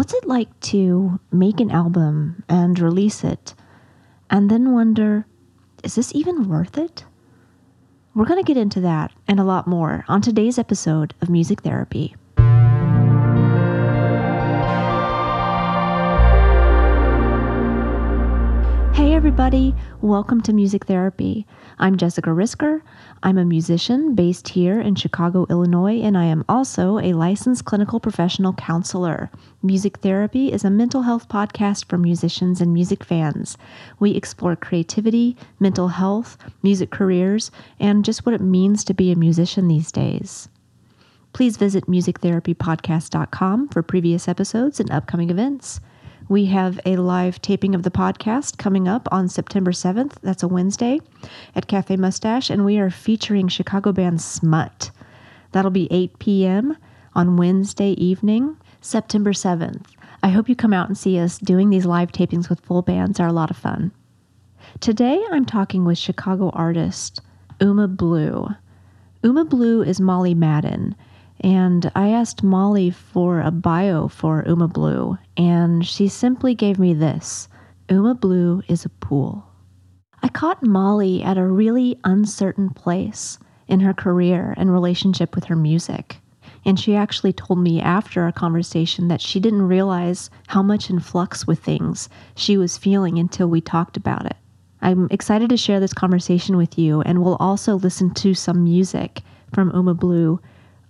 What's it like to make an album and release it and then wonder, is this even worth it? We're going to get into that and a lot more on today's episode of Music Therapy. Everybody, welcome to Music Therapy. I'm Jessica Risker. I'm a musician based here in Chicago, Illinois, and I am also a licensed clinical professional counselor. Music Therapy is a mental health podcast for musicians and music fans. We explore creativity, mental health, music careers, and just what it means to be a musician these days. Please visit musictherapypodcast.com for previous episodes and upcoming events. We have a live taping of the podcast coming up on September 7th. That's a Wednesday at Cafe Mustache, and we are featuring Chicago band Smut. That'll be 8 p.m. on Wednesday evening, September 7th. I hope you come out and see us doing these live tapings with full bands. They're a lot of fun. Today I'm talking with Chicago artist Uma Blue. Uma Blue is Molly Madden. And I asked Molly for a bio for Uma Blue, and she simply gave me this Uma Blue is a pool. I caught Molly at a really uncertain place in her career and relationship with her music. And she actually told me after our conversation that she didn't realize how much in flux with things she was feeling until we talked about it. I'm excited to share this conversation with you, and we'll also listen to some music from Uma Blue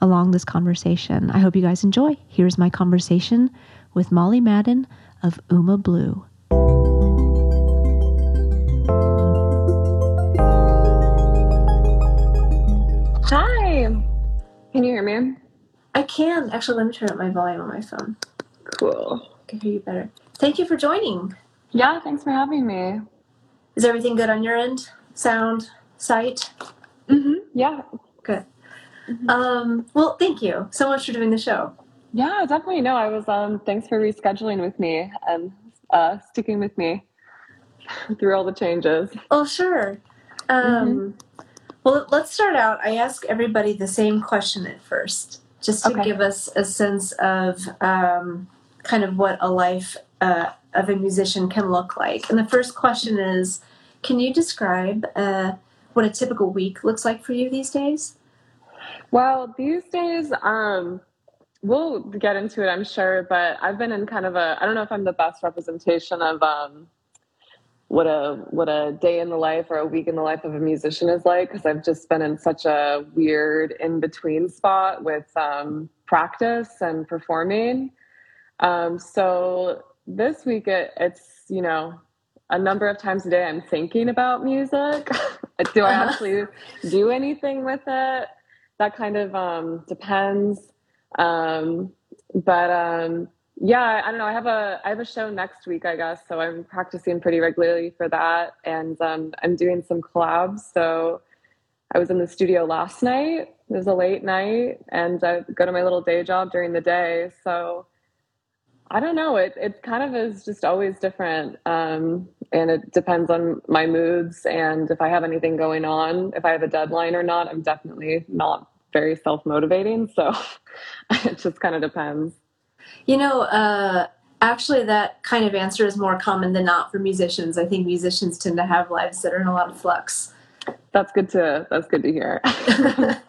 along this conversation. I hope you guys enjoy. Here's my conversation with Molly Madden of Uma Blue. Hi. Can you hear me? I can. Actually, let me turn up my volume on my phone. Cool. I can hear you better. Thank you for joining. Yeah, thanks for having me. Is everything good on your end? Sound, sight? Mm-hmm. Yeah. Good. Um, well, thank you so much for doing the show. Yeah, definitely. No, I was um thanks for rescheduling with me and uh sticking with me through all the changes. Oh, sure. Um, Well, let's start out. I ask everybody the same question at first, just to Okay. give us a sense of um, kind of what a life uh, of a musician can look like. And the first question is Can you describe uh, what a typical week looks like for you these days? Well, these days, um, we'll get into it, I'm sure, but I've been in kind of a I don't know if I'm the best representation of um what a what a day in the life or a week in the life of a musician is like because I've just been in such a weird in between spot with um, practice and performing. Um, so this week it, it's you know a number of times a day I'm thinking about music. do I Uh-huh. actually do anything with it? That kind of um, depends. Um, but um, yeah, I don't know. I have a I have a show next week, I guess. So I'm practicing pretty regularly for that, and um, I'm doing some collabs. So I was in the studio last night. It was a late night, and I go to my little day job during the day. So I don't know. It it kind of is just always different, um, and it depends on my moods and if I have anything going on. If I have a deadline or not, I'm definitely not very self motivating. So it just kind of depends. You know, uh, actually, that kind of answer is more common than not for musicians. I think musicians tend to have lives that are in a lot of flux. That's good to that's good to hear. it's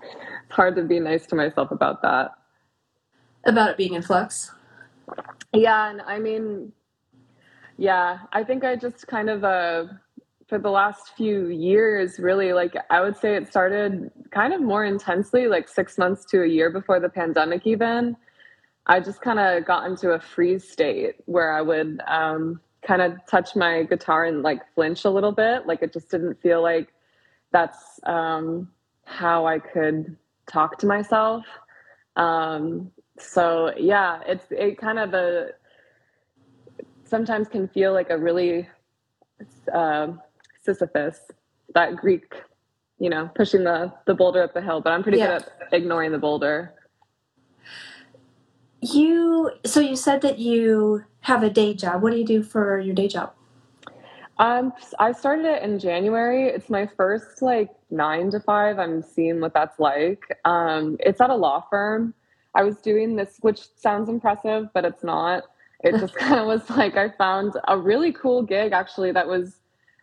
hard to be nice to myself about that. About it being in flux. Yeah, and I mean, yeah, I think I just kind of uh for the last few years, really, like I would say it started kind of more intensely, like six months to a year before the pandemic, even. I just kind of got into a freeze state where I would um, kind of touch my guitar and like flinch a little bit. Like it just didn't feel like that's um, how I could talk to myself. Um, so yeah, it's it kind of a sometimes can feel like a really uh, Sisyphus, that Greek, you know, pushing the the boulder up the hill. But I'm pretty Yeah. good at ignoring the boulder. You so you said that you have a day job. What do you do for your day job? Um, I started it in January. It's my first like nine to five. I'm seeing what that's like. Um, it's at a law firm. I was doing this, which sounds impressive, but it's not. it just kind of was like I found a really cool gig actually that was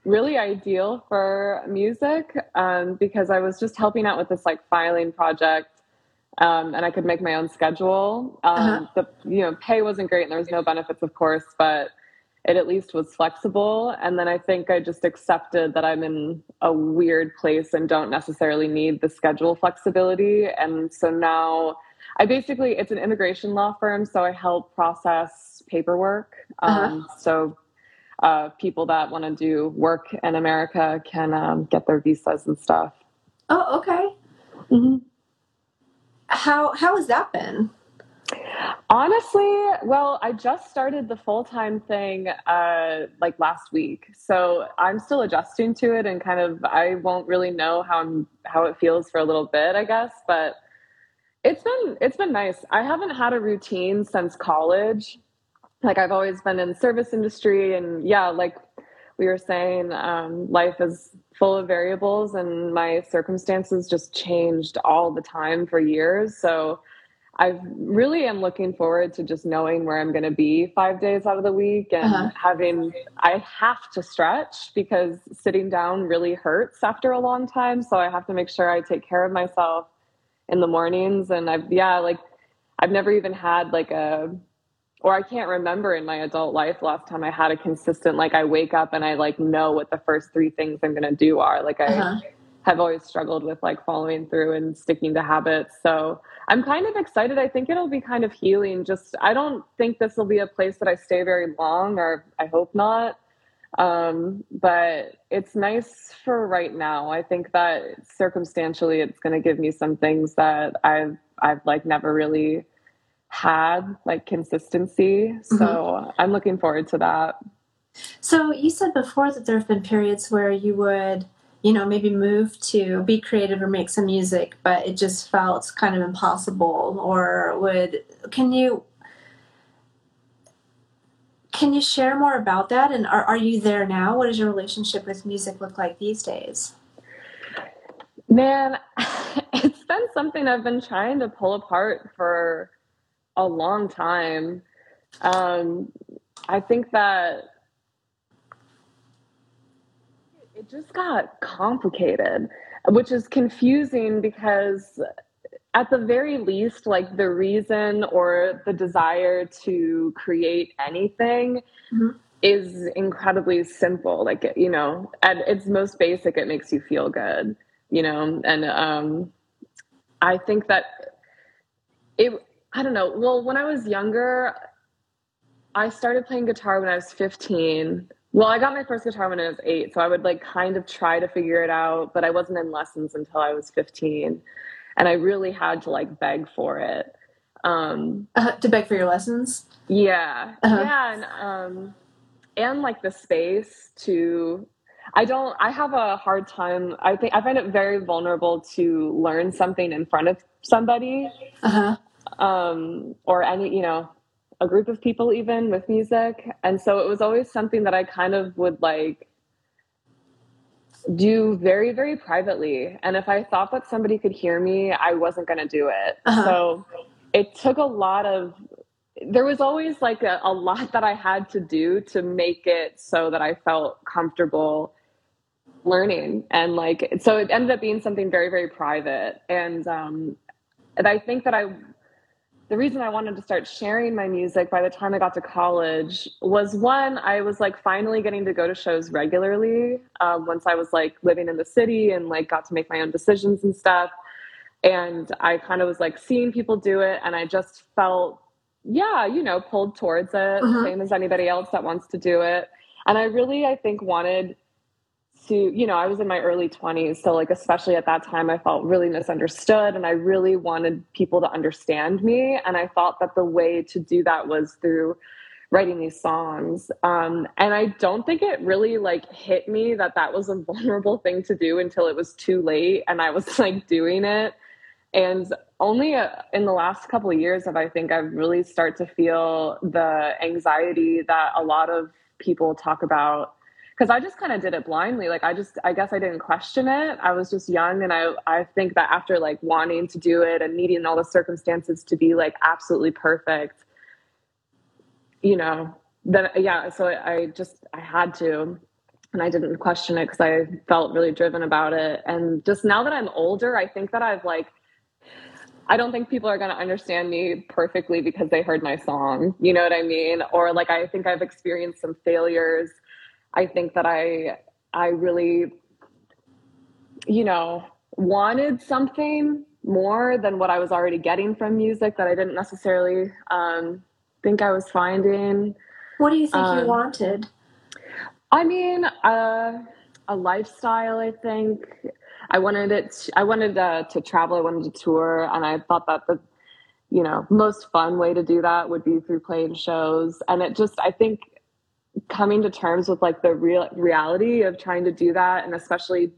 really ideal for music um, because I was just helping out with this like filing project um, and I could make my own schedule. Um, uh-huh. The you know pay wasn't great and there was no benefits, of course, but it at least was flexible. And then I think I just accepted that I'm in a weird place and don't necessarily need the schedule flexibility. And so now I basically it's an immigration law firm, so I help process paperwork. Uh-huh. Um, so uh, people that want to do work in America can um, get their visas and stuff. Oh, okay. Mm-hmm. How how has that been? Honestly, well, I just started the full time thing uh, like last week, so I'm still adjusting to it, and kind of I won't really know how I'm how it feels for a little bit, I guess. But it's been it's been nice. I haven't had a routine since college. Like I've always been in service industry, and yeah, like we were saying, um, life is full of variables and my circumstances just changed all the time for years. So I really am looking forward to just knowing where I'm going to be five days out of the week and uh-huh. having, I have to stretch because sitting down really hurts after a long time. So I have to make sure I take care of myself in the mornings. And I've, yeah, like I've never even had like a or I can't remember in my adult life last time I had a consistent like I wake up and I like know what the first three things I'm gonna do are. Like I uh-huh. have always struggled with like following through and sticking to habits. So I'm kind of excited. I think it'll be kind of healing. Just I don't think this will be a place that I stay very long, or I hope not. Um, but it's nice for right now. I think that circumstantially, it's going to give me some things that I've I've like never really had like consistency. So mm-hmm. I'm looking forward to that. So you said before that there have been periods where you would, you know, maybe move to be creative or make some music, but it just felt kind of impossible. Or would can you can you share more about that? And are are you there now? What does your relationship with music look like these days? Man, it's been something I've been trying to pull apart for a long time. Um, I think that it just got complicated, which is confusing because at the very least, like the reason or the desire to create anything mm-hmm. is incredibly simple. Like, you know, at its most basic, it makes you feel good, you know, and um, I think that it I don't know. Well, when I was younger, I started playing guitar when I was 15. Well, I got my first guitar when I was eight, so I would like kind of try to figure it out, but I wasn't in lessons until I was 15. And I really had to like beg for it. Um, uh, to beg for your lessons? Yeah. Uh-huh. Yeah. And, um, and like the space to I don't I have a hard time I think I find it very vulnerable to learn something in front of somebody. Uh-huh um, or any, you know, a group of people even with music. And so it was always something that I kind of would like do very, very privately. And if I thought that somebody could hear me, I wasn't going to do it. Uh-huh. So it took a lot of, there was always like a, a lot that I had to do to make it so that I felt comfortable learning. And like, so it ended up being something very, very private. And, um, and I think that I the reason I wanted to start sharing my music by the time I got to college was one, I was like finally getting to go to shows regularly um, once I was like living in the city and like got to make my own decisions and stuff. And I kind of was like seeing people do it, and I just felt, yeah, you know, pulled towards it, uh-huh. same as anybody else that wants to do it. And I really, I think, wanted to, you know, I was in my early 20s. So, like, especially at that time, I felt really misunderstood and I really wanted people to understand me. And I thought that the way to do that was through writing these songs. Um, and I don't think it really like hit me that that was a vulnerable thing to do until it was too late and I was like doing it. And only uh, in the last couple of years have I think I've really start to feel the anxiety that a lot of people talk about because I just kind of did it blindly. Like I just, I guess I didn't question it. I was just young, and I, I think that after like wanting to do it and needing all the circumstances to be like absolutely perfect, you know, then yeah, so I, I just I had to and I didn't question it because I felt really driven about it. And just now that I'm older, I think that I've like I don't think people are going to understand me perfectly because they heard my song. You know what I mean? Or like I think I've experienced some failures. I think that I I really you know, wanted something more than what I was already getting from music that I didn't necessarily um, think I was finding. What do you think um, you wanted? I mean, uh, a lifestyle. I think I wanted it. To, I wanted uh, to travel. I wanted to tour, and I thought that the you know most fun way to do that would be through playing shows. And it just, I think, coming to terms with like the real reality of trying to do that, and especially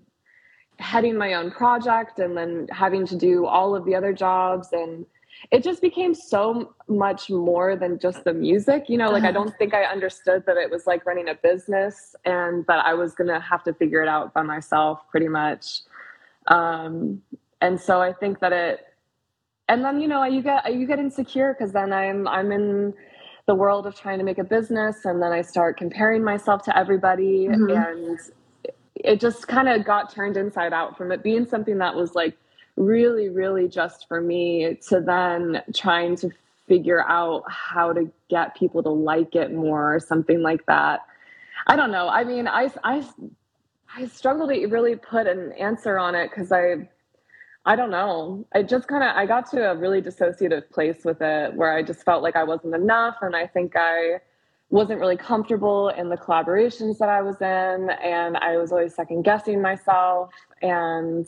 heading my own project, and then having to do all of the other jobs. And it just became so much more than just the music you know like i don't think i understood that it was like running a business and that i was gonna have to figure it out by myself pretty much. Um, and so i think that it and then you know you get you get insecure because then i'm i'm in the world of trying to make a business and then i start comparing myself to everybody mm-hmm. and it just kind of got turned inside out from it being something that was like really, really just for me to then trying to figure out how to get people to like it more or something like that. I don't know. I mean, I, I, I struggle to really put an answer on it because I, I don't know. I just kind of I got to a really dissociative place with it where I just felt like I wasn't enough, and I think I wasn't really comfortable in the collaborations that I was in, and I was always second guessing myself, and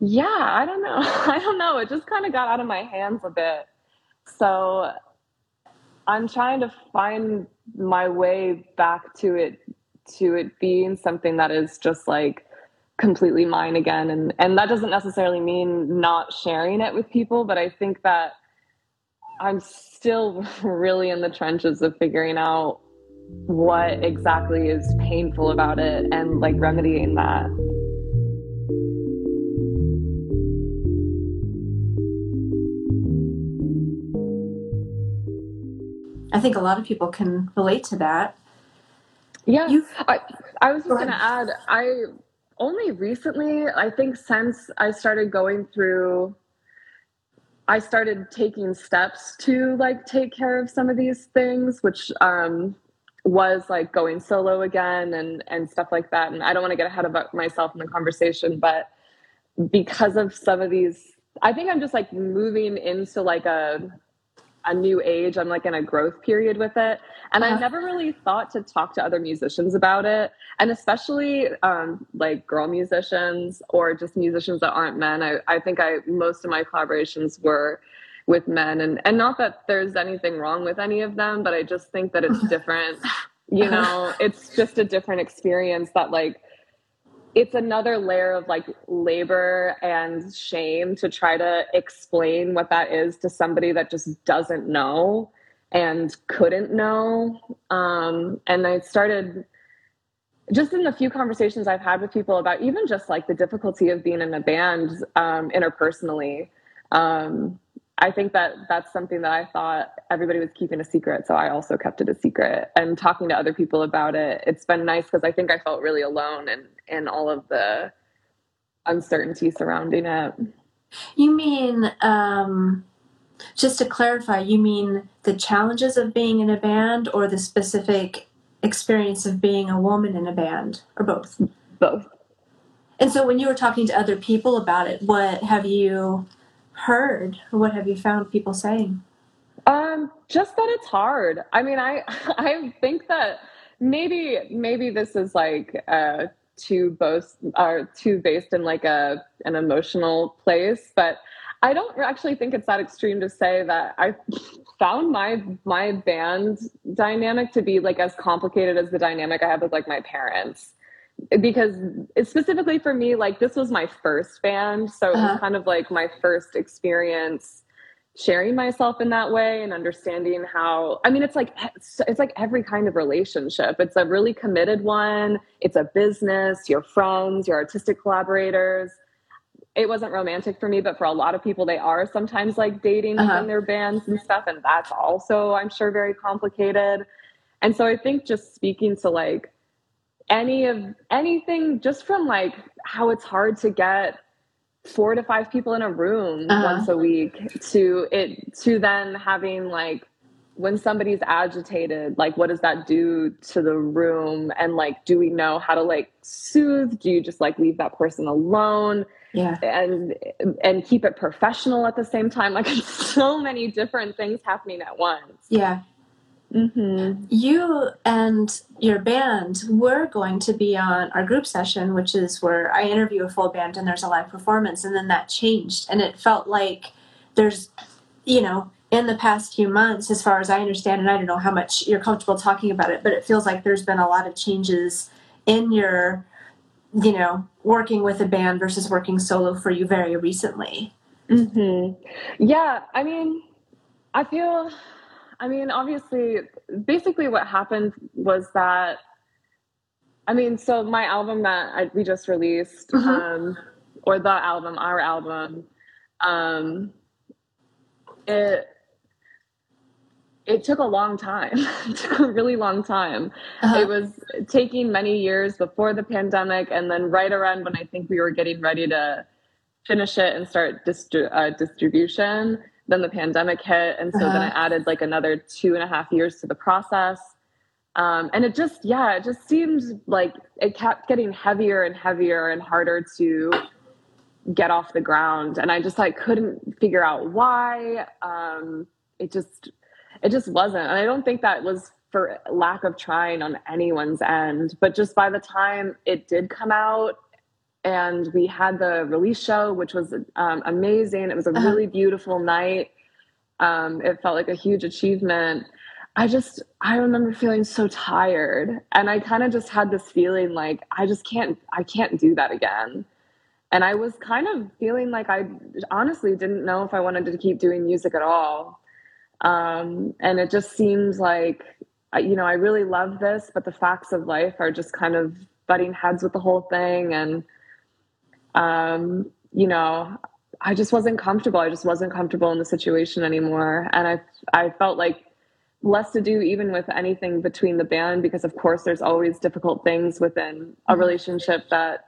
yeah, I don't know. I don't know. It just kind of got out of my hands a bit. So I'm trying to find my way back to it to it being something that is just like completely mine again and and that doesn't necessarily mean not sharing it with people, but I think that I'm still really in the trenches of figuring out what exactly is painful about it and like remedying that. I think a lot of people can relate to that. Yeah, you, I, I was just going to add, I only recently, I think since I started going through, I started taking steps to like take care of some of these things, which um, was like going solo again and and stuff like that. And I don't want to get ahead of myself in the conversation, but because of some of these, I think I'm just like moving into like a a new age. I'm like in a growth period with it. And uh-huh. I never really thought to talk to other musicians about it. And especially um, like girl musicians or just musicians that aren't men. I, I think I most of my collaborations were with men and, and not that there's anything wrong with any of them, but I just think that it's different. you know, it's just a different experience that like it's another layer of like labor and shame to try to explain what that is to somebody that just doesn't know and couldn't know. Um, and I started just in the few conversations I've had with people about even just like the difficulty of being in a band um, interpersonally. Um, I think that that's something that I thought everybody was keeping a secret. So I also kept it a secret and talking to other people about it. It's been nice because I think I felt really alone and in, in all of the uncertainty surrounding it. You mean, um, just to clarify, you mean the challenges of being in a band or the specific experience of being a woman in a band or both? Both. And so when you were talking to other people about it, what have you heard? What have you found people saying? Um, just that it's hard. I mean, I I think that maybe maybe this is like uh too both are too based in like a an emotional place, but I don't actually think it's that extreme to say that I found my my band dynamic to be like as complicated as the dynamic I have with like my parents because specifically for me, like this was my first band, so it uh-huh. was kind of like my first experience sharing myself in that way and understanding how i mean it's like it's, it's, like every kind of relationship it's a really committed one it's a business your friends your artistic collaborators it wasn't romantic for me, but for a lot of people, they are sometimes like dating uh-huh. in their bands and stuff. And that's also, I'm sure, very complicated. And so I think just speaking to like any of anything, just from like how it's hard to get four to five people in a room uh-huh. once a week to it to then having like when somebody's agitated like what does that do to the room? And like do we know how to like soothe? Do you just like leave that person alone? Yeah. And and keep it professional at the same time? Like so many different things happening at once. Yeah mm-hmm. you and your band were going to be on our group session which is where i interview a full band and there's a live performance and then that changed and it felt like there's you know in the past few months, as far as I understand, and I don't know how much you're comfortable talking about it, but it feels like there's been a lot of changes in your, you know, working with a band versus working solo for you very recently. hmm Yeah, I mean, I feel, I mean, obviously, basically what happened was that, I mean, so my album that I, we just released, mm-hmm. um, or the album, our album, um, it it took a long time. it took a really long time. Uh-huh. It was taking many years before the pandemic, and then right around when I think we were getting ready to finish it and start distri- uh, distribution, then the pandemic hit, and so uh-huh. then I added like another two and a half years to the process. Um, and it just, yeah, it just seemed like it kept getting heavier and heavier and harder to get off the ground. And I just like couldn't figure out why. Um, it just it just wasn't. And I don't think that was for lack of trying on anyone's end, but just by the time it did come out and we had the release show, which was um, amazing. It was a uh-huh. really beautiful night. Um, it felt like a huge achievement. I just, I remember feeling so tired. And I kind of just had this feeling like, I just can't, I can't do that again. And I was kind of feeling like I honestly didn't know if I wanted to keep doing music at all. Um, and it just seems like, you know, I really love this, but the facts of life are just kind of butting heads with the whole thing. And, um, you know, I just wasn't comfortable. I just wasn't comfortable in the situation anymore. And I, I felt like less to do even with anything between the band, because of course there's always difficult things within a mm-hmm. relationship that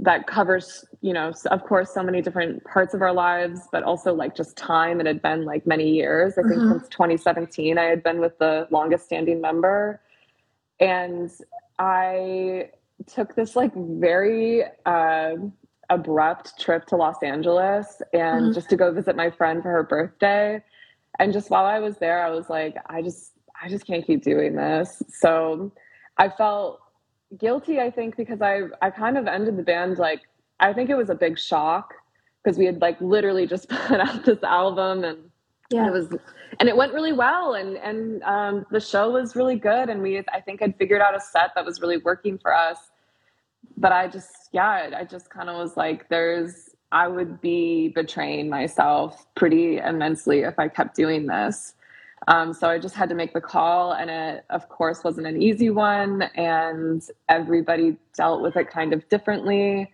that covers you know of course so many different parts of our lives but also like just time it had been like many years i think mm-hmm. since 2017 i had been with the longest standing member and i took this like very uh, abrupt trip to los angeles and mm-hmm. just to go visit my friend for her birthday and just while i was there i was like i just i just can't keep doing this so i felt guilty, I think, because I I kind of ended the band like I think it was a big shock because we had like literally just put out this album and yeah. it was and it went really well and and um, the show was really good and we I think had figured out a set that was really working for us. But I just yeah, I just kind of was like there's I would be betraying myself pretty immensely if I kept doing this. Um, so I just had to make the call, and it, of course, wasn't an easy one, and everybody dealt with it kind of differently.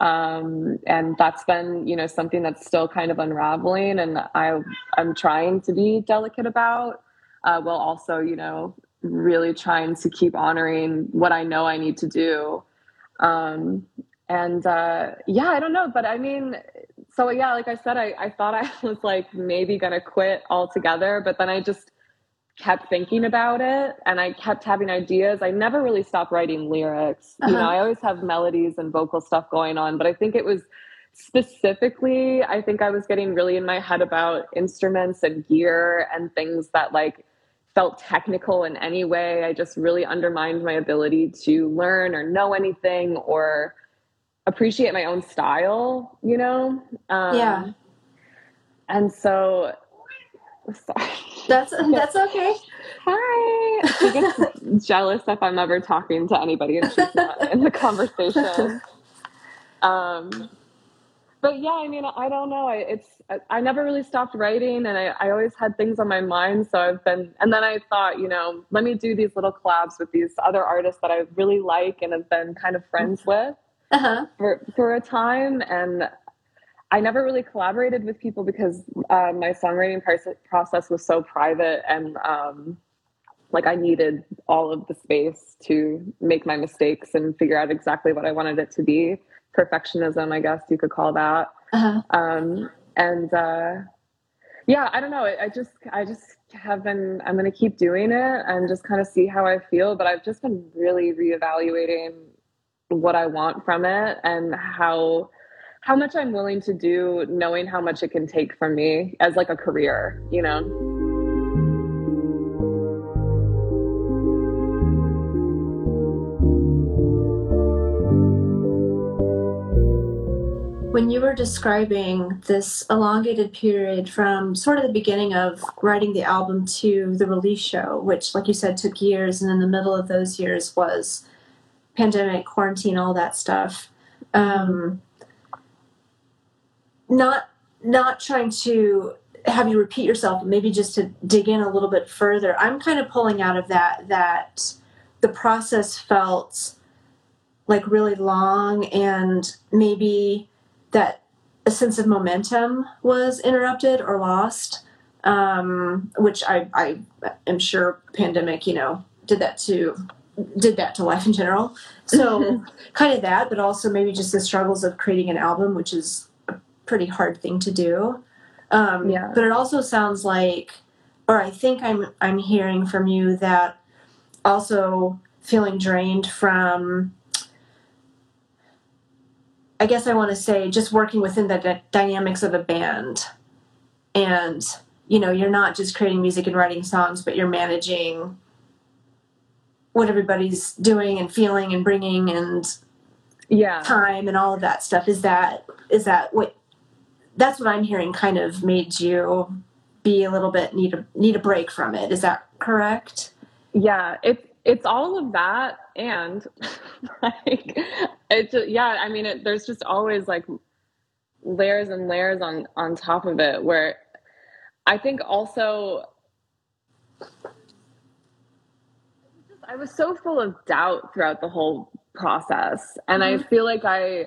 Um, and that's been, you know, something that's still kind of unraveling, and I, I'm trying to be delicate about, uh, while also, you know, really trying to keep honoring what I know I need to do. Um, and uh, yeah, I don't know, but I mean, so yeah, like I said, I, I thought I was like maybe gonna quit altogether, but then I just kept thinking about it and I kept having ideas. I never really stopped writing lyrics. Uh-huh. You know, uh-huh. I always have melodies and vocal stuff going on, but I think it was specifically, I think I was getting really in my head about instruments and gear and things that like felt technical in any way. I just really undermined my ability to learn or know anything or appreciate my own style, you know? Um, yeah. And so, sorry. That's that's okay. Hi. She gets jealous if I'm ever talking to anybody and she's not in the conversation. Um, but yeah, I mean, I don't know. I, it's I, I never really stopped writing, and I, I always had things on my mind. So I've been, and then I thought, you know, let me do these little collabs with these other artists that I really like and have been kind of friends with uh-huh. for for a time, and I never really collaborated with people because uh, my songwriting process was so private and um, like I needed all of the space to make my mistakes and figure out exactly what I wanted it to be. Perfectionism, I guess you could call that. Uh-huh. Um, and uh, yeah, I don't know. I, I just, I just have been. I'm going to keep doing it and just kind of see how I feel. But I've just been really reevaluating what I want from it and how how much I'm willing to do, knowing how much it can take from me as like a career. You know. When you were describing this elongated period from sort of the beginning of writing the album to the release show, which, like you said, took years, and in the middle of those years was pandemic, quarantine, all that stuff. Um, not not trying to have you repeat yourself, maybe just to dig in a little bit further. I'm kind of pulling out of that that the process felt like really long and maybe that a sense of momentum was interrupted or lost, um, which I, I am sure pandemic, you know, did that to did that to life in general. So kind of that, but also maybe just the struggles of creating an album, which is a pretty hard thing to do. Um, yeah. But it also sounds like, or I think I'm I'm hearing from you that also feeling drained from I guess I want to say just working within the d- dynamics of a band. And, you know, you're not just creating music and writing songs, but you're managing what everybody's doing and feeling and bringing and yeah. time and all of that stuff. Is that is that what that's what i'm hearing kind of made you be a little bit need a need a break from it. Is that correct? Yeah it's it's all of that and like it's yeah i mean it, there's just always like layers and layers on on top of it where i think also i was so full of doubt throughout the whole process and mm-hmm. i feel like i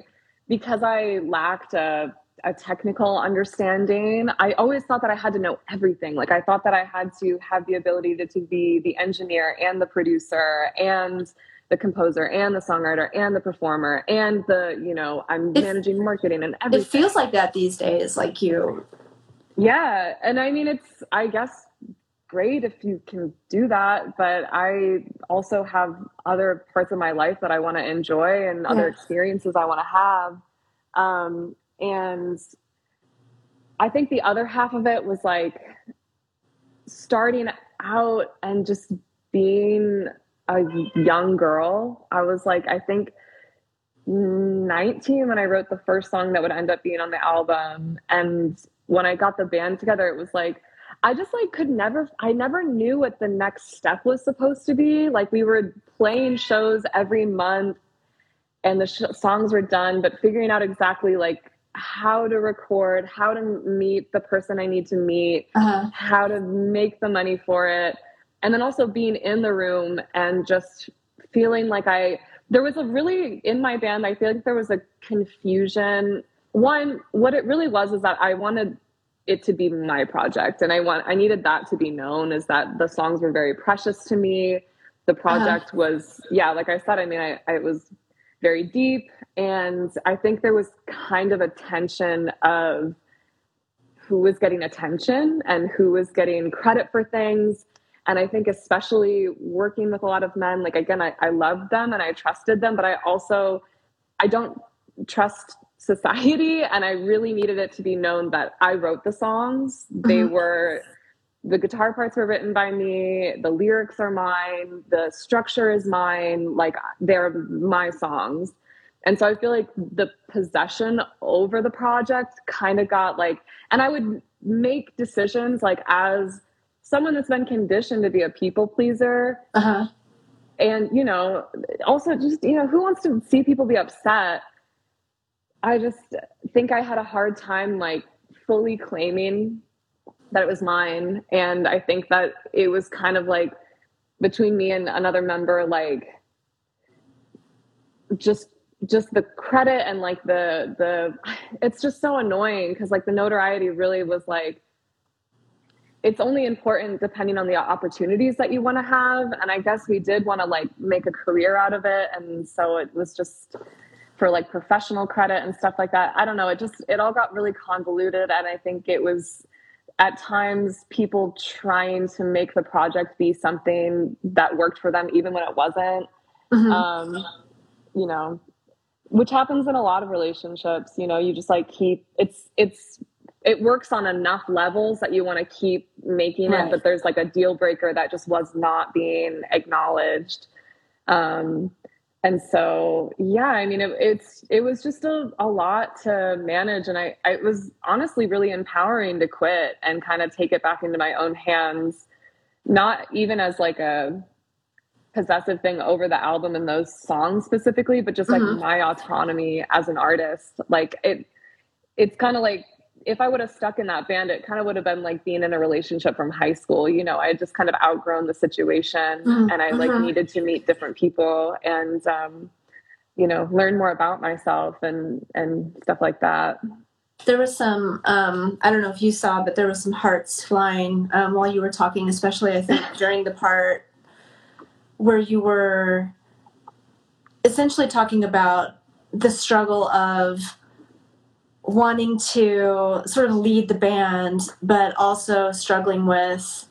because i lacked a a technical understanding. I always thought that I had to know everything. Like I thought that I had to have the ability to, to be the engineer and the producer and the composer and the songwriter and the performer and the, you know, I'm it, managing marketing and everything. It feels like that these days, like you. Yeah. And I mean, it's, I guess, great if you can do that. But I also have other parts of my life that I want to enjoy and other experiences I want to have. Um, and I think the other half of it was like starting out and just being a young girl. I was like, I think 19 when I wrote the first song that would end up being on the album. And when I got the band together, it was like, I just like could never, I never knew what the next step was supposed to be. Like we were playing shows every month and the sh- songs were done, but figuring out exactly like how to record, how to meet the person I need to meet, uh-huh. how to make the money for it. And then also being in the room and just feeling like I, there was a really, in my band, I feel like there was a confusion. One, what it really was is that I wanted it to be my project and I want, I needed that to be known is that the songs were very precious to me. The uh-huh. project uh-huh. was, yeah, like I said, I mean, I, I was very deep. And I think there was kind of a tension of who was getting attention and who was getting credit for things. And I think, especially working with a lot of men, like again, I, I loved them and I trusted them, but I also, I don't trust society. And I really needed it to be known that I wrote the songs. Mm-hmm. They were the guitar parts were written by me the lyrics are mine the structure is mine like they're my songs and so i feel like the possession over the project kind of got like and i would make decisions like as someone that's been conditioned to be a people pleaser uh-huh. and you know also just you know who wants to see people be upset i just think i had a hard time like fully claiming that it was mine. And I think that it was kind of like between me and another member, like just just the credit and like the the it's just so annoying because like the notoriety really was like it's only important depending on the opportunities that you want to have and i guess we did want to like make a career out of it and so it was just for like professional credit and stuff like that i don't know it just it all got really convoluted and i think it was at times people trying to make the project be something that worked for them even when it wasn't mm-hmm. um, you know which happens in a lot of relationships you know you just like keep it's it's it works on enough levels that you want to keep making right. it but there's like a deal breaker that just was not being acknowledged um and so yeah i mean it, it's it was just a, a lot to manage and I, I it was honestly really empowering to quit and kind of take it back into my own hands not even as like a possessive thing over the album and those songs specifically, but just like mm-hmm. my autonomy as an artist. Like it, it's kind of like if I would have stuck in that band, it kind of would have been like being in a relationship from high school. You know, I had just kind of outgrown the situation mm-hmm. and I like mm-hmm. needed to meet different people and, um, you know, learn more about myself and, and stuff like that. There was some, um, I don't know if you saw, but there was some hearts flying um, while you were talking, especially I think during the part where you were essentially talking about the struggle of wanting to sort of lead the band, but also struggling with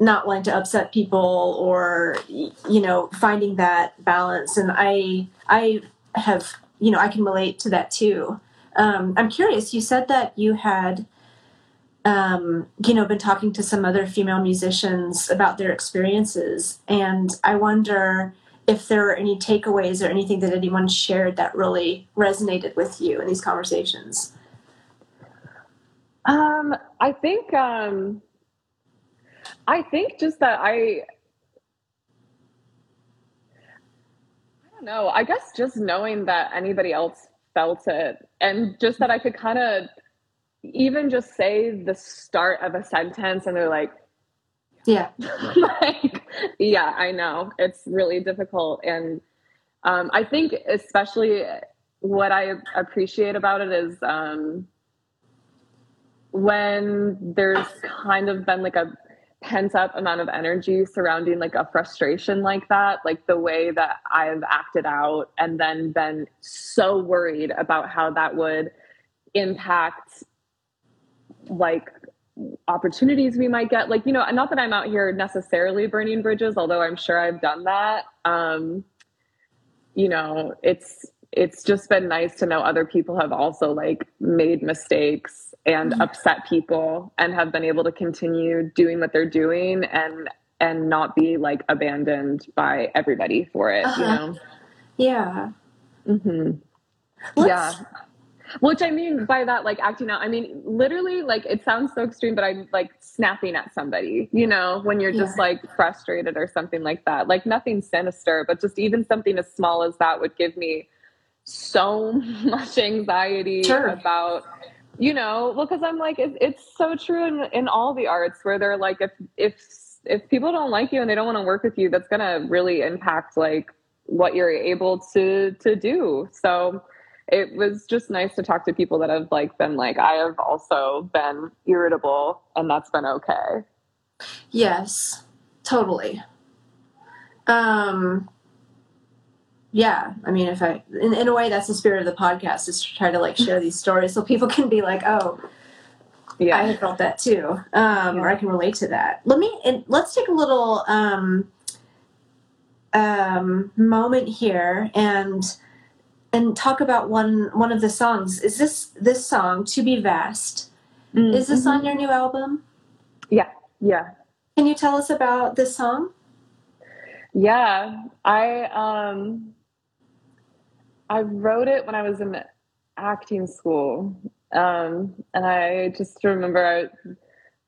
not wanting to upset people or you know finding that balance. And i i have you know i can relate to that too. Um, i'm curious you said that you had um, you know, been talking to some other female musicians about their experiences, and I wonder if there are any takeaways or anything that anyone shared that really resonated with you in these conversations. Um, I think, um, I think just that I, I don't know. I guess just knowing that anybody else felt it, and just that I could kind of even just say the start of a sentence and they're like, yeah. like, yeah, I know. It's really difficult. And um, I think, especially, what I appreciate about it is um, when there's kind of been like a pent up amount of energy surrounding like a frustration like that, like the way that I've acted out and then been so worried about how that would impact like opportunities we might get like you know not that i'm out here necessarily burning bridges although i'm sure i've done that um you know it's it's just been nice to know other people have also like made mistakes and mm-hmm. upset people and have been able to continue doing what they're doing and and not be like abandoned by everybody for it uh-huh. you know yeah mm-hmm. yeah which I mean by that, like acting out, I mean literally, like it sounds so extreme, but I'm like snapping at somebody, you know, when you're just yeah. like frustrated or something like that. Like nothing sinister, but just even something as small as that would give me so much anxiety sure. about, you know, well, because I'm like, it, it's so true in, in all the arts where they're like, if, if, if people don't like you and they don't want to work with you, that's going to really impact like what you're able to, to do. So, it was just nice to talk to people that have like been like I have also been irritable and that's been okay. Yes, totally. Um yeah, I mean if I in, in a way that's the spirit of the podcast is to try to like share these stories so people can be like, "Oh, yeah, I have felt that too." Um yeah. or I can relate to that. Let me and let's take a little um um moment here and and talk about one one of the songs. Is this this song "To Be Vast"? Mm-hmm. Is this on your new album? Yeah, yeah. Can you tell us about this song? Yeah, I um, I wrote it when I was in acting school, um, and I just remember I,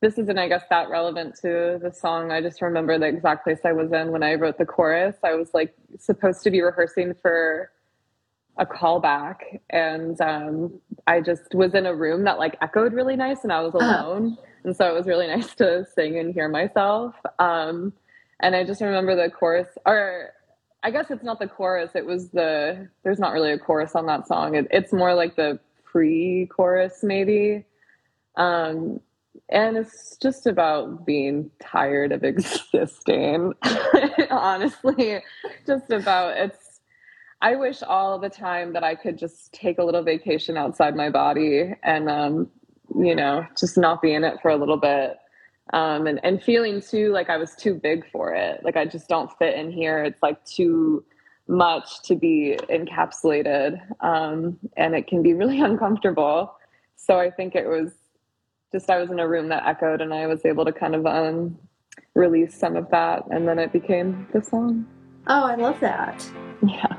this isn't, I guess, that relevant to the song. I just remember the exact place I was in when I wrote the chorus. I was like supposed to be rehearsing for a callback and um, i just was in a room that like echoed really nice and i was uh-huh. alone and so it was really nice to sing and hear myself um, and i just remember the chorus or I guess it's not the chorus. It was the there's not really a chorus on that song. It, it's more like the pre-chorus maybe. Um, and it's just about being tired of existing. Honestly, just about it's I wish all the time that I could just take a little vacation outside my body and um, you know, just not be in it for a little bit um, and and feeling too like I was too big for it. Like I just don't fit in here. It's like too much to be encapsulated, um, and it can be really uncomfortable. So I think it was just I was in a room that echoed, and I was able to kind of um, release some of that, and then it became the song. Oh, I love that. Yeah.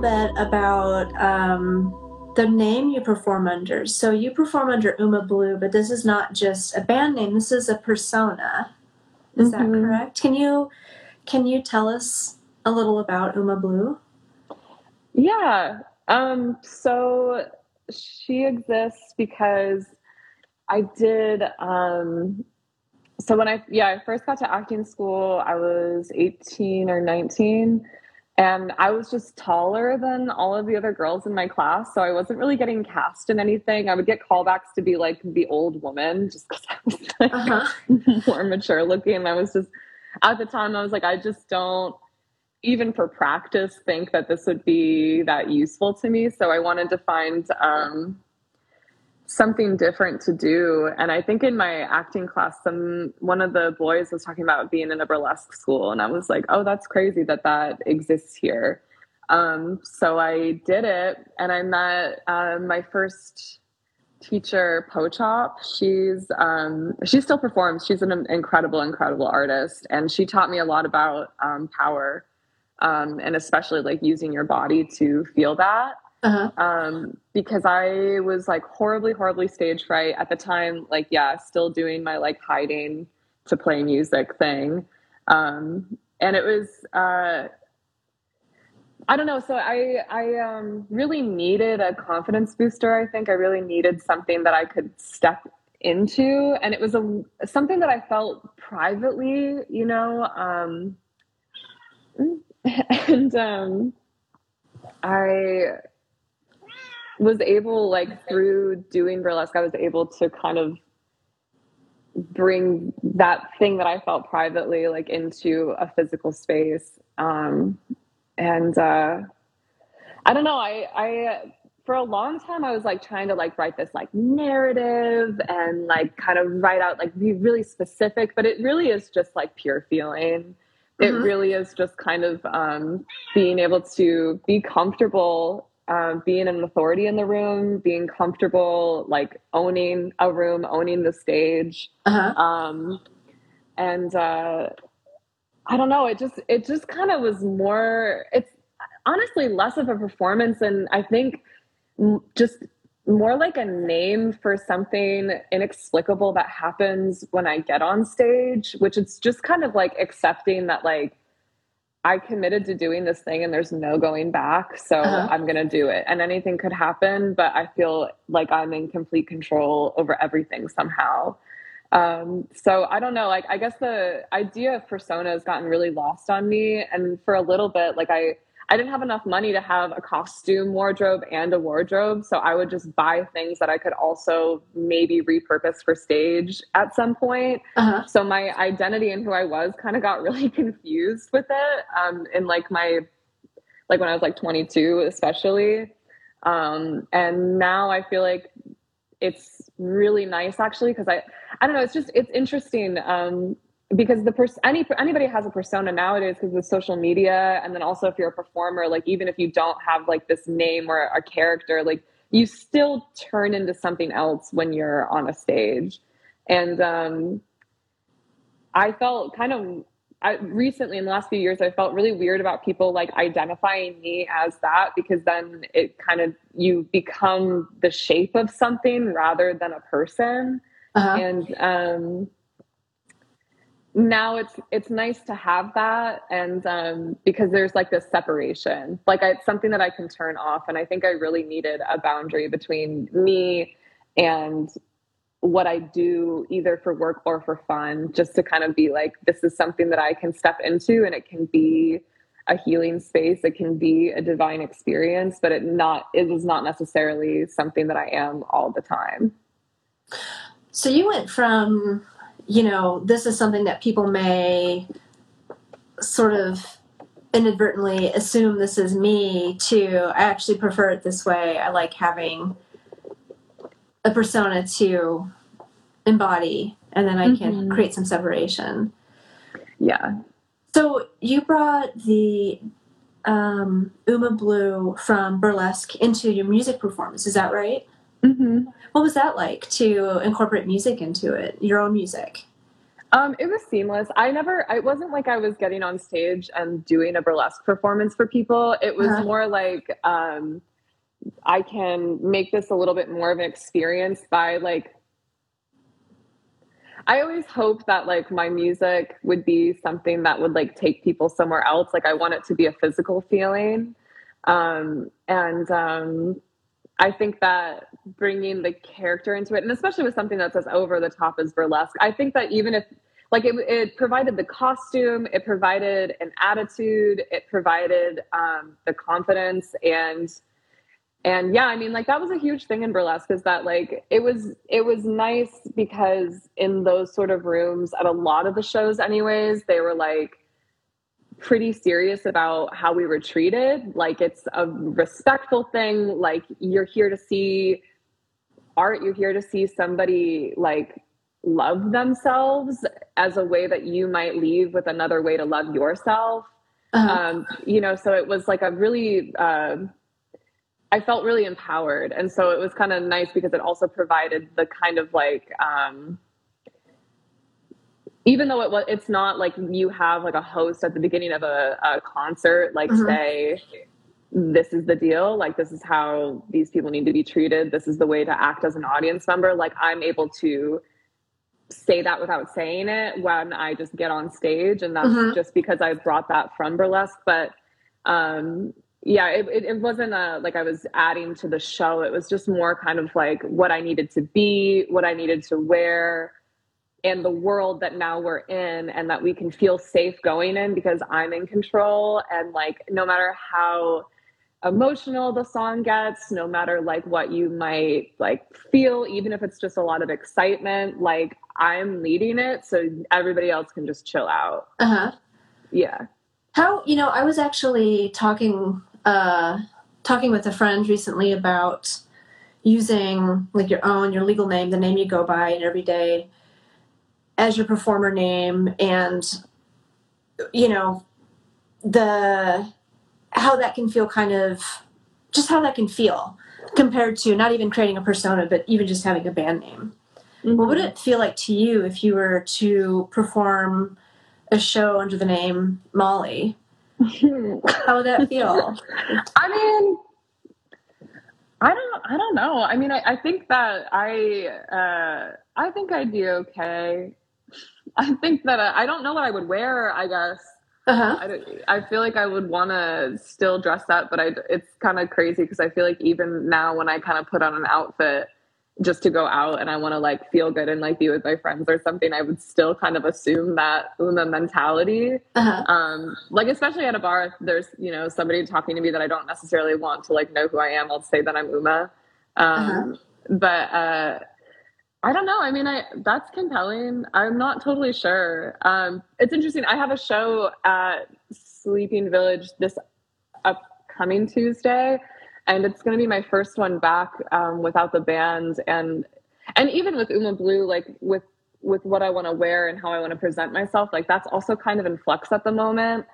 Bit about um, the name you perform under. So you perform under Uma Blue, but this is not just a band name. This is a persona. Is mm-hmm. that correct? Can you can you tell us a little about Uma Blue? Yeah. Um, so she exists because I did. Um, so when I yeah I first got to acting school, I was eighteen or nineteen and I was just taller than all of the other girls in my class. So I wasn't really getting cast in anything. I would get callbacks to be like the old woman just because I was like uh-huh. more mature looking. I was just, at the time, I was like, I just don't even for practice think that this would be that useful to me. So I wanted to find, um, something different to do. And I think in my acting class, some one of the boys was talking about being in a burlesque school, and I was like, "Oh, that's crazy that that exists here." Um, so I did it, and I met uh, my first teacher, Pochop. She's um, she still performs. She's an incredible, incredible artist, and she taught me a lot about um, power, um, and especially like using your body to feel that uh-huh. um, because I was like horribly, horribly stage fright at the time. Like, yeah, still doing my like hiding to play music thing, um, and it was uh, I don't know. So I I um, really needed a confidence booster. I think I really needed something that I could step into, and it was a something that I felt privately, you know. Um, and um, I was able like through doing burlesque i was able to kind of bring that thing that i felt privately like into a physical space um and uh i don't know i i for a long time i was like trying to like write this like narrative and like kind of write out like be really specific but it really is just like pure feeling it mm-hmm. really is just kind of um, being able to be comfortable um, being an authority in the room, being comfortable, like owning a room, owning the stage. Uh-huh. Um, and uh, I don't know, it just it just kind of was more. It's honestly less of a performance, and I think just more like a name for something inexplicable that happens when I get on stage, which it's just kind of like accepting that like I committed to doing this thing and there's no going back. So uh-huh. I'm going to do it. And anything could happen, but I feel like I'm in complete control over everything somehow. Um, so I don't know, like, I guess the idea of persona has gotten really lost on me. And for a little bit, like, I, I didn't have enough money to have a costume wardrobe and a wardrobe. So I would just buy things that I could also maybe repurpose for stage at some point. Uh-huh. So my identity and who I was kind of got really confused with it. Um, in like my, like when I was like 22, especially. Um, and now I feel like it's really nice actually because I, I don't know, it's just, it's interesting. Um, because the person any anybody has a persona nowadays because of social media and then also if you're a performer like even if you don't have like this name or a character like you still turn into something else when you're on a stage and um i felt kind of I, recently in the last few years i felt really weird about people like identifying me as that because then it kind of you become the shape of something rather than a person uh-huh. and um now it's it's nice to have that and um, because there's like this separation. Like I, it's something that i can turn off and i think i really needed a boundary between me and what i do either for work or for fun just to kind of be like this is something that i can step into and it can be a healing space. It can be a divine experience but it not it is not necessarily something that i am all the time. So you went from you know, this is something that people may sort of inadvertently assume this is me to I actually prefer it this way. I like having a persona to embody and then I can mm-hmm. create some separation. Yeah. So you brought the um, Uma Blue from burlesque into your music performance, is that right? Mm-hmm. What was that like to incorporate music into it, your own music? Um, it was seamless. I never, it wasn't like I was getting on stage and doing a burlesque performance for people. It was uh-huh. more like um, I can make this a little bit more of an experience by like, I always hope that like my music would be something that would like take people somewhere else. Like I want it to be a physical feeling. Um, and um, I think that bringing the character into it, and especially with something that's as over the top as burlesque, I think that even if like it, it provided the costume, it provided an attitude, it provided um, the confidence, and and yeah, I mean, like that was a huge thing in burlesque is that like it was it was nice because in those sort of rooms at a lot of the shows, anyways, they were like pretty serious about how we were treated. Like it's a respectful thing. Like you're here to see art you're here to see somebody like love themselves as a way that you might leave with another way to love yourself uh-huh. um, you know so it was like a really uh, i felt really empowered and so it was kind of nice because it also provided the kind of like um, even though it was it's not like you have like a host at the beginning of a, a concert like mm-hmm. say this is the deal like this is how these people need to be treated. This is the way to act as an audience member. Like i'm able to say that without saying it when i just get on stage and that's mm-hmm. just because i brought that from burlesque. But um yeah it, it, it wasn't a like i was adding to the show. It was just more kind of like what i needed to be what i needed to wear and the world that now we're in and that we can feel safe going in because i'm in control. And like no matter how emotional the song gets no matter like what you might like feel even if it's just a lot of excitement like i'm leading it so everybody else can just chill out. Uh-huh. Yeah. How you know i was actually talking uh talking with a friend recently about using like your own your legal name the name you go by and every day as your performer name and you know the how that can feel kind of just how that can feel compared to not even creating a persona but even just having a band name mm-hmm. what would it feel like to you if you were to perform a show under the name molly how would that feel i mean I don't. I don't know. I mean, I, I think that I. Uh, I think I'd be okay. I think that I, I don't know what I would wear. I guess uh-huh. I, I feel like I would want to still dress up, but I, it's kind of crazy because I feel like even now when I kind of put on an outfit just to go out and I want to like feel good and like be with my friends or something, I would still kind of assume that Uma mentality. Uh-huh. Um, like especially at a bar, if there's you know somebody talking to me that I don't necessarily want to like know who I am, I'll say that I'm Uma. Um, uh-huh. But uh, I don't know. I mean, I that's compelling. I'm not totally sure. Um, it's interesting. I have a show at Sleeping Village this upcoming Tuesday, and it's going to be my first one back um, without the band, and and even with Uma Blue, like with with what I want to wear and how I want to present myself, like that's also kind of in flux at the moment.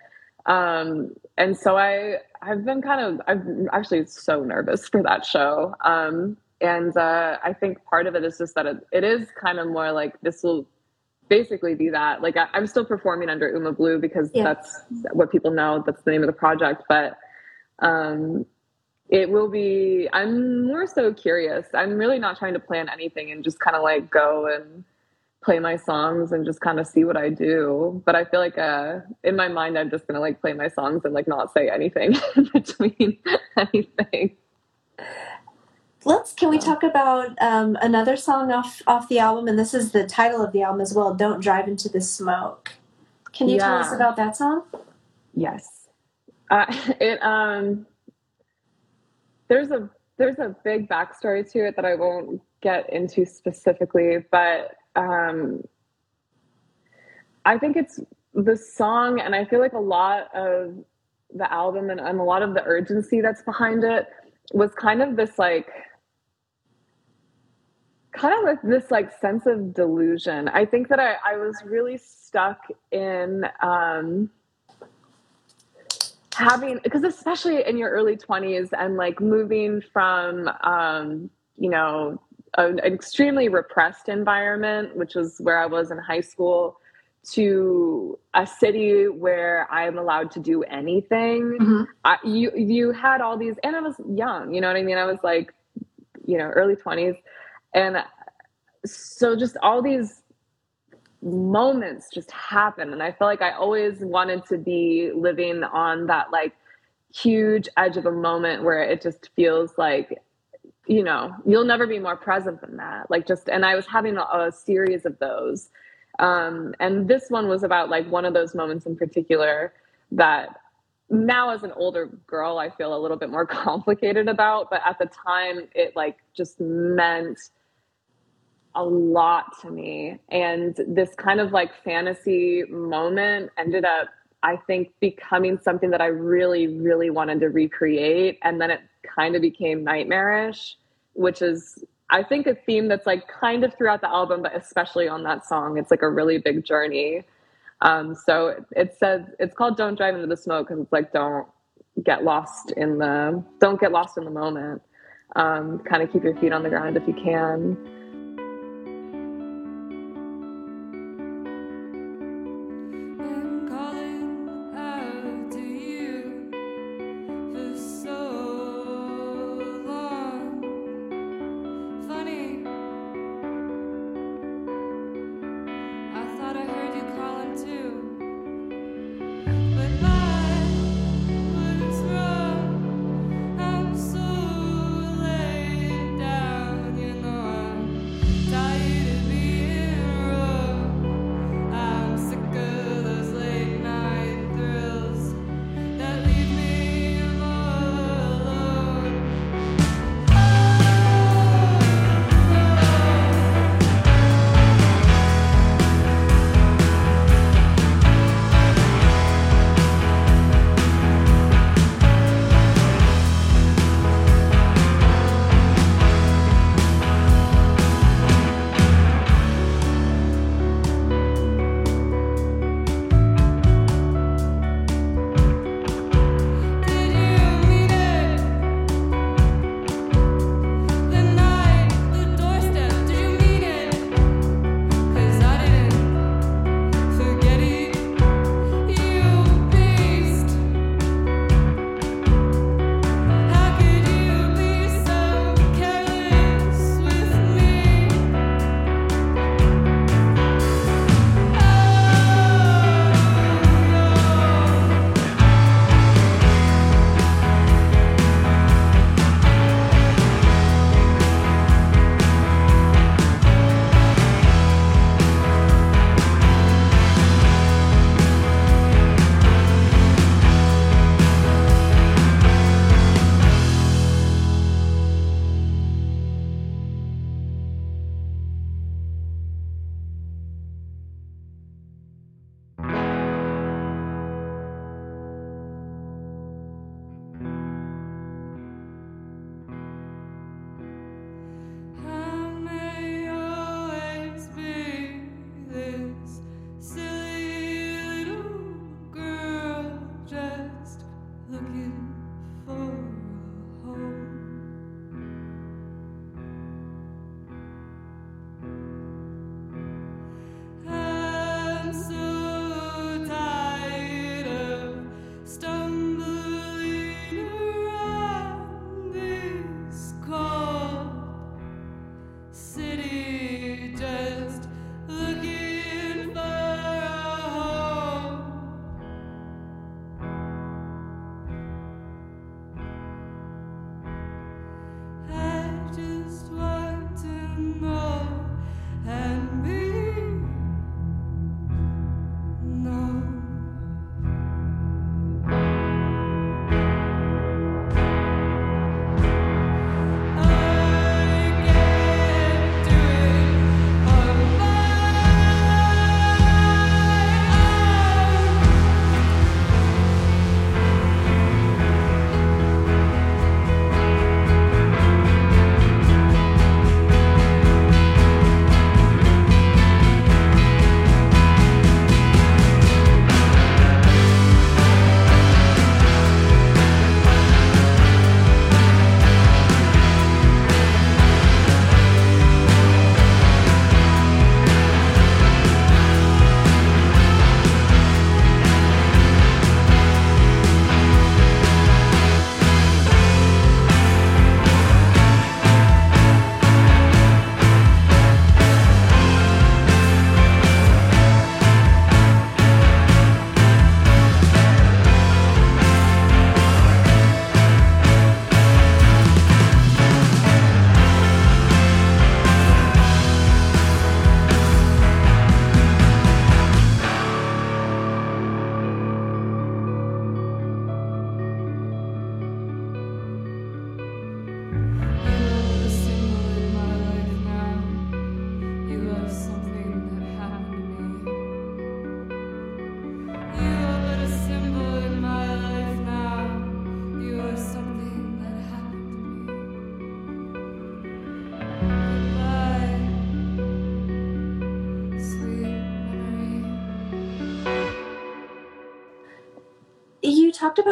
Um, and so I I've been kind of I'm actually so nervous for that show. Um, and uh, I think part of it is just that it, it is kind of more like this will basically be that. Like I, am still performing under Uma Blue because yeah. that's what people know. That's the name of the project. But um, it will be. I'm more so curious. I'm really not trying to plan anything and just kind of like go and play my songs and just kind of see what I do. But I feel like uh, in my mind, I'm just gonna like play my songs and like not say anything in between anything let's can we talk about um, another song off off the album? And this is the title of the album as well don't drive into the smoke. Can you yeah. tell us about that song? Yes. Uh, it um there's a there's a big backstory to it that i won't get into specifically but um i think it's the song and i feel like a lot of the album and, and a lot of the urgency that's behind it was kind of this like kind of with this like sense of delusion. I think that I, I was really stuck in um, having, because especially in your early 20s and like moving from, um, you know, an extremely repressed environment, which was where I was in high school, to a city where I'm allowed to do anything. Mm-hmm. I, you you had all these, and I was young. You know what I mean? I was like, you know, early twenties, and so just all these moments just happen. And i feel like i always wanted to be living on that like huge edge of a moment where it just feels like you know you'll never be more present than that. Like just and i was having a, a series of those. Um and this one was about like one of those moments in particular that now as an older girl i feel a little bit more complicated about. But at the time it like just meant a lot to me. And this kind of like fantasy moment ended up, I think, becoming something that I really, really wanted to recreate. And then it kind of became nightmarish, which is I think a theme that's like kind of throughout the album, but especially on that song, it's like a really big journey. Um, so it, says it's called "Don't Drive into the Smoke" because it's like don't get lost in the don't get lost in the moment. Um, kind of keep your feet on the ground if you can.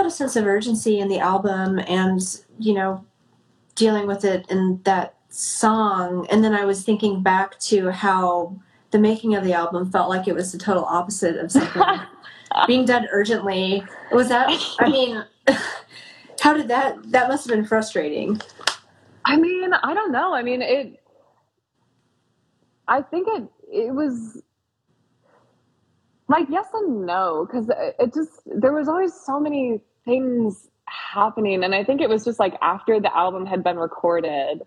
About a sense of urgency in the album and, you know, dealing with it in that song. And then I was thinking back to how the making of the album felt like it was the total opposite of something being done urgently. Was that, I mean, how did that, that must have been frustrating. I mean, I don't know. I mean, it, I think it, it was like yes and no because it just there was always so many things happening. And i think it was just like after the album had been recorded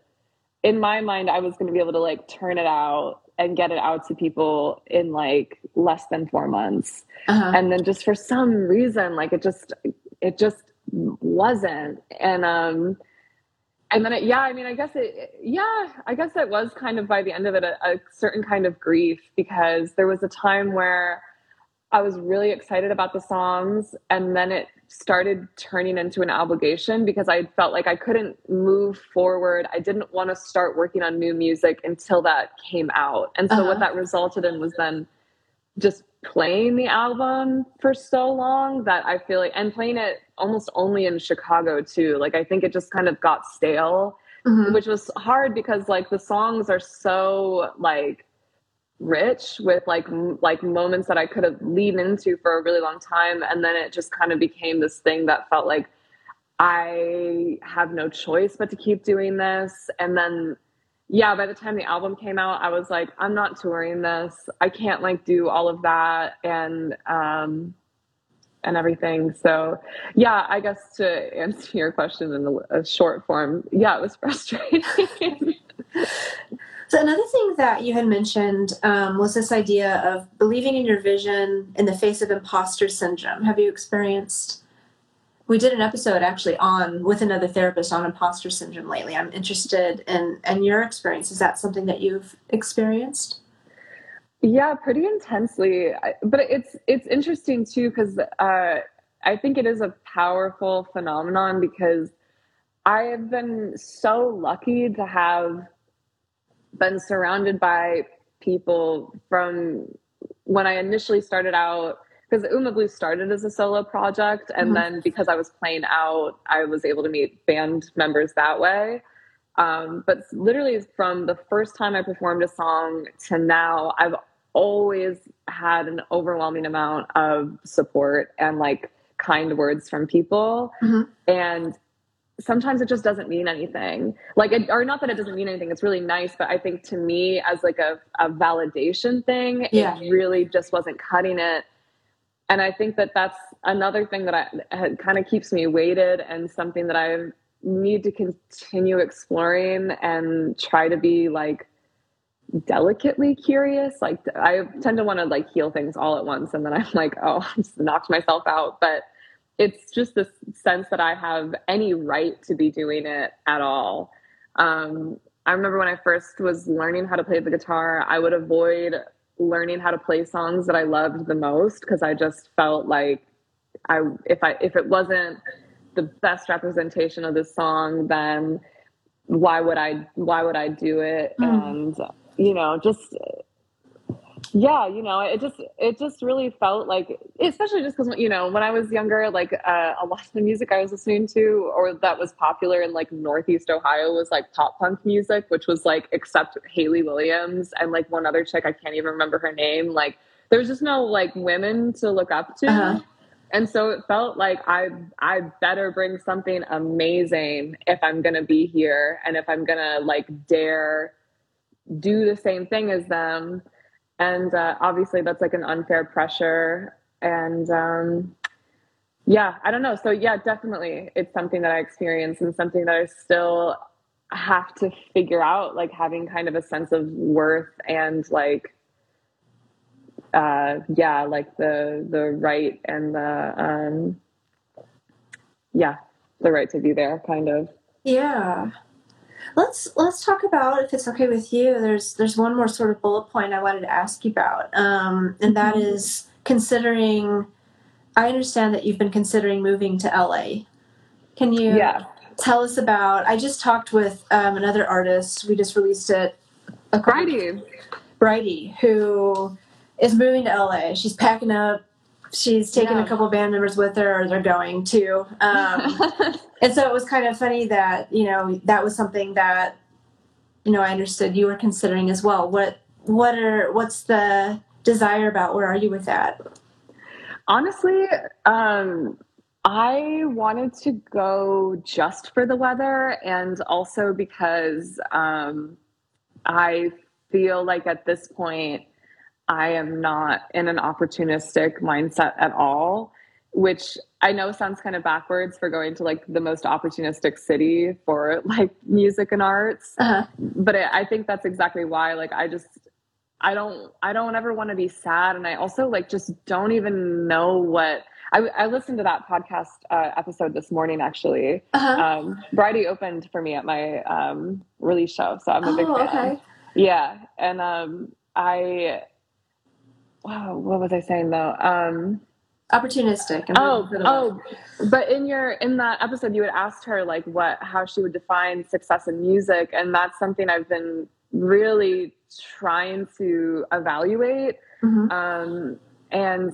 in my mind i was going to be able to like turn it out and get it out to people in like less than four months. Uh-huh. and then just for some reason like it just it just wasn't. And um and then it, yeah i mean i guess it yeah i guess it was kind of by the end of it a, a certain kind of grief because there was a time where I was really excited about the songs and then it started turning into an obligation because I felt like I couldn't move forward. I didn't want to start working on new music until that came out. And so uh-huh. what that resulted in was then just playing the album for so long that I feel like and playing it almost only in Chicago too. Like I think it just kind of got stale, mm-hmm. which was hard because like the songs are so like rich with like like moments that I could have leaned into for a really long time. And then it just kind of became this thing that felt like I have no choice but to keep doing this. And then yeah by the time the album came out I was like I'm not touring this. I can't like do all of that and um and everything. So yeah I guess to answer your question in a, a short form yeah it was frustrating So another thing that you had mentioned um, was this idea of believing in your vision in the face of imposter syndrome. Have you experienced? We did an episode actually on with another therapist on imposter syndrome lately. I'm interested in in your experience. Is that something that you've experienced? Yeah, pretty intensely. But it's it's interesting too because uh, I think it is a powerful phenomenon because I have been so lucky to have been surrounded by people from when I initially started out because Uma Blue started as a solo project, and mm-hmm. then because I was playing out, I was able to meet band members that way. Um, but literally, from the first time I performed a song to now, I've always had an overwhelming amount of support and like kind words from people. Mm-hmm. And sometimes it just doesn't mean anything. Like it, or not that it doesn't mean anything it's really nice but i think to me as like a, a validation thing yeah. it really just wasn't cutting it. And i think that that's another thing that i kind of keeps me weighted and something that i need to continue exploring and try to be like delicately curious. Like i tend to want to like heal things all at once and then i'm like oh i just knocked myself out. But it's just this sense that I have any right to be doing it at all. Um, I remember when I first was learning how to play the guitar, I would avoid learning how to play songs that I loved the most because I just felt like I if I if it wasn't the best representation of this song, then why would I why would I do it? Mm. And you know, just yeah you know it just it just really felt like especially just because you know when i was younger like uh, a lot of the music i was listening to or that was popular in like northeast ohio was like pop punk music which was like except hayley williams and like one other chick i can't even remember her name like there was just no like women to look up to uh-huh. and so it felt like i i better bring something amazing if i'm gonna be here and if i'm gonna like dare do the same thing as them and uh, obviously that's like an unfair pressure and um, yeah i don't know. So yeah definitely it's something that i experience and something that i still have to figure out like having kind of a sense of worth and like uh yeah like the the right and the um yeah the right to be there kind of. Yeah Let's let's talk about if it's okay with you. There's there's one more sort of bullet point I wanted to ask you about, um, and that mm-hmm. is considering. I understand that you've been considering moving to LA. Can you yeah. tell us about? I just talked with um, another artist. We just released it. A Brighty, Bridie, who is moving to LA. She's packing up she's taken Yeah. a couple band members with her, or they're going to. Um, and so it was kind of funny that you know that was something that you know I understood you were considering as well. What what are what's the desire about? Where are you with that? Honestly, um, I wanted to go just for the weather and also because um, I feel like at this point I am not in an opportunistic mindset at all, which I know sounds kind of backwards for going to like the most opportunistic city for like music and arts Uh-huh. but I, I think that's exactly why like i just i don't i don't ever want to be sad and i also like just don't even know what i, I listened to that podcast uh, episode this morning actually Uh-huh. um bridie opened for me at my um release show so i'm a big oh, fan okay. yeah and um i wow what was i saying though um Opportunistic. and Oh, oh, but in your in that episode, you had asked her like what how she would define success in music, and that's something I've been really trying to evaluate. Mhm. Um, and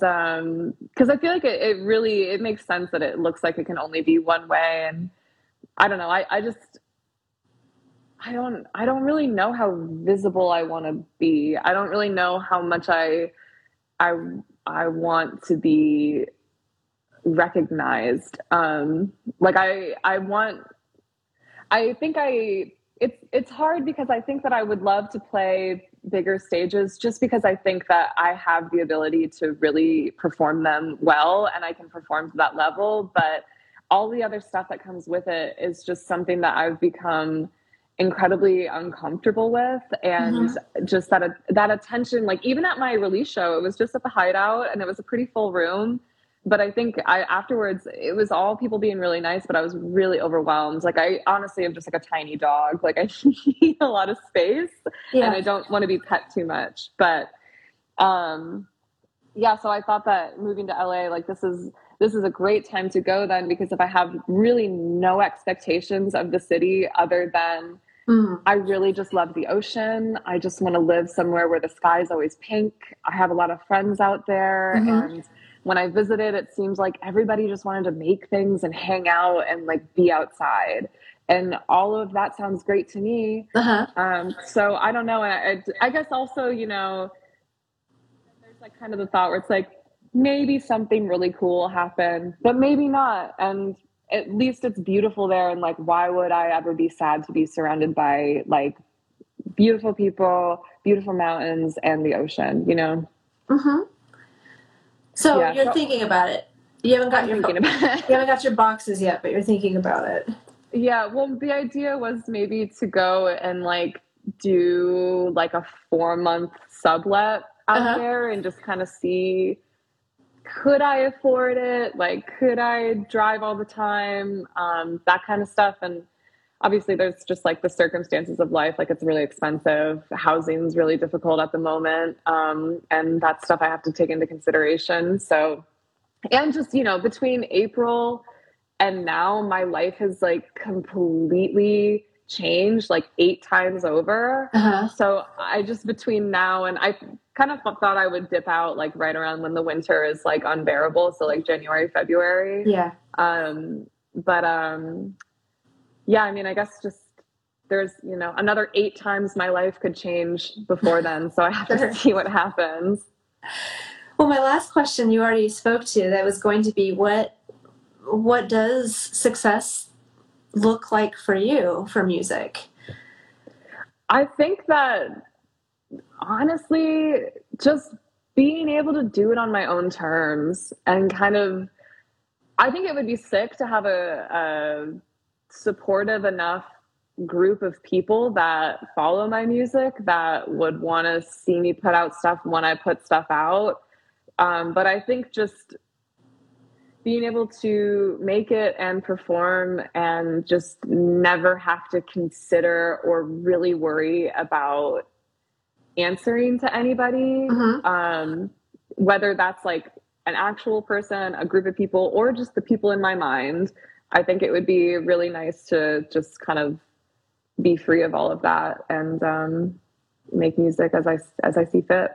because I feel like it, it really it makes sense that it looks like it can only be one way, and I don't know. I I just I don't I don't really know how visible I want to be. I don't really know how much I I I want to be recognized. Um like I I want I think I it's it's hard because I think that I would love to play bigger stages just because I think that I have the ability to really perform them well and I can perform to that level, but all the other stuff that comes with it is just something that I've become incredibly uncomfortable with and just that that attention like even at my release show it was just at the hideout and it was a pretty full room but I think I afterwards it was all people being really nice, but I was really overwhelmed. Like I honestly am just like a tiny dog. Like I need a lot of space Yeah. and I don't want to be pet too much. But um yeah, so I thought that moving to LA, like this is this is a great time to go then because if I have really no expectations of the city other than Mhm. I really just love the ocean. I just want to live somewhere where the sky is always pink. I have a lot of friends out there. Mhm. And when I visited, it seems like everybody just wanted to make things and hang out and like be outside. And all of that sounds great to me. Uh-huh. Um, so I don't know. I, I guess also, you know, there's like kind of the thought where it's like maybe something really cool will happen, but maybe not. And at least it's beautiful there. And like, why would I ever be sad to be surrounded by like beautiful people, beautiful mountains, and the ocean? You know, Mm-hmm. So Yeah, you're so- thinking about it. You haven't got I'm your thinking about it. you haven't got your boxes yet, but you're thinking about it. Yeah, well, the idea was maybe to go and like do like a four month sublet out Uh-huh. there and just kind of see could I afford it? Like, could I drive all the time? Um, that kind of stuff. And obviously, there's just like the circumstances of life. Like, it's really expensive. Housing's really difficult at the moment. Um, and that stuff I have to take into consideration. So, and just, you know, between April and now my life has like completely changed like eight times over. Uh-huh. So I just between now and I kind of thought I would dip out like right around when the winter is like unbearable. So like January, February. Yeah. Um, but um, yeah, I mean, I guess just there's you know another eight times my life could change before then. So I have to see what happens. Well, my last question you already spoke to that was going to be what what does success look like for you for music? I think that honestly, just being able to do it on my own terms and kind of, I think it would be sick to have a, a supportive enough group of people that follow my music that would want to see me put out stuff when I put stuff out. Um, but I think just being able to make it and perform and just never have to consider or really worry about answering to anybody Mhm. um, whether that's like an actual person a group of people or just the people in my mind i think it would be really nice to just kind of be free of all of that and um, make music as i as i see fit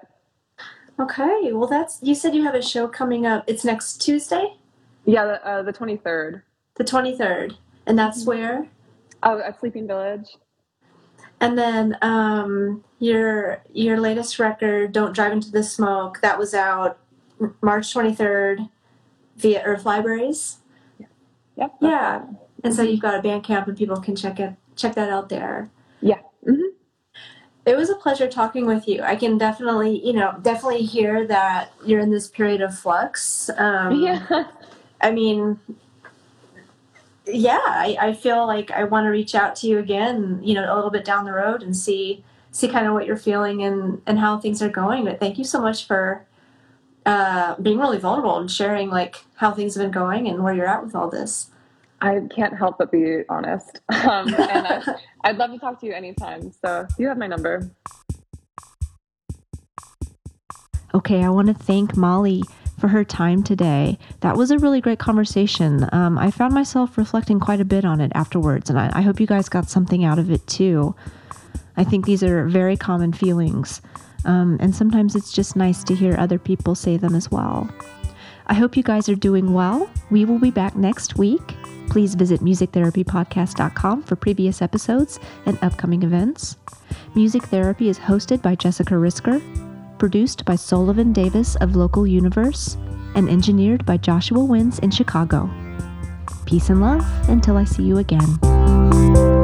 Okay. Well, that's you said you have a show coming up. It's next Tuesday, Yeah, the, uh, the 23rd. the 23rd. And that's where? Oh, at Sleeping Village. And then um, your your latest record, "Don't Drive Into the Smoke," that was out March twenty third via Earth Libraries. Yep. that's Yeah. it. And so you've got a Bandcamp, and people can check it check that out there. Yeah. hmm It was a pleasure talking with you. I can definitely, you know, definitely hear that you're in this period of flux. Um, Yeah. I mean, yeah, I, I feel like I want to reach out to you again, you know, a little bit down the road and see see kind of what you're feeling and and how things are going. But thank you so much for uh, being really vulnerable and sharing like how things have been going and where you're at with all this. I can't help but be honest. Um, and I, I'd love to talk to you anytime. So you have my number. Okay, I want to thank Molly for her time today. That was a really great conversation. Um, I found myself reflecting quite a bit on it afterwards, and I, I hope you guys got something out of it too. I think these are very common feelings, um, and sometimes it's just nice to hear other people say them as well. I hope you guys are doing well. We will be back next week. Please visit musictherapypodcast.com for previous episodes and upcoming events. Music Therapy is hosted by Jessica Risker, produced by Sullivan Davis of Local Universe, and engineered by Joshua Wins in Chicago. Peace and love until I see you again.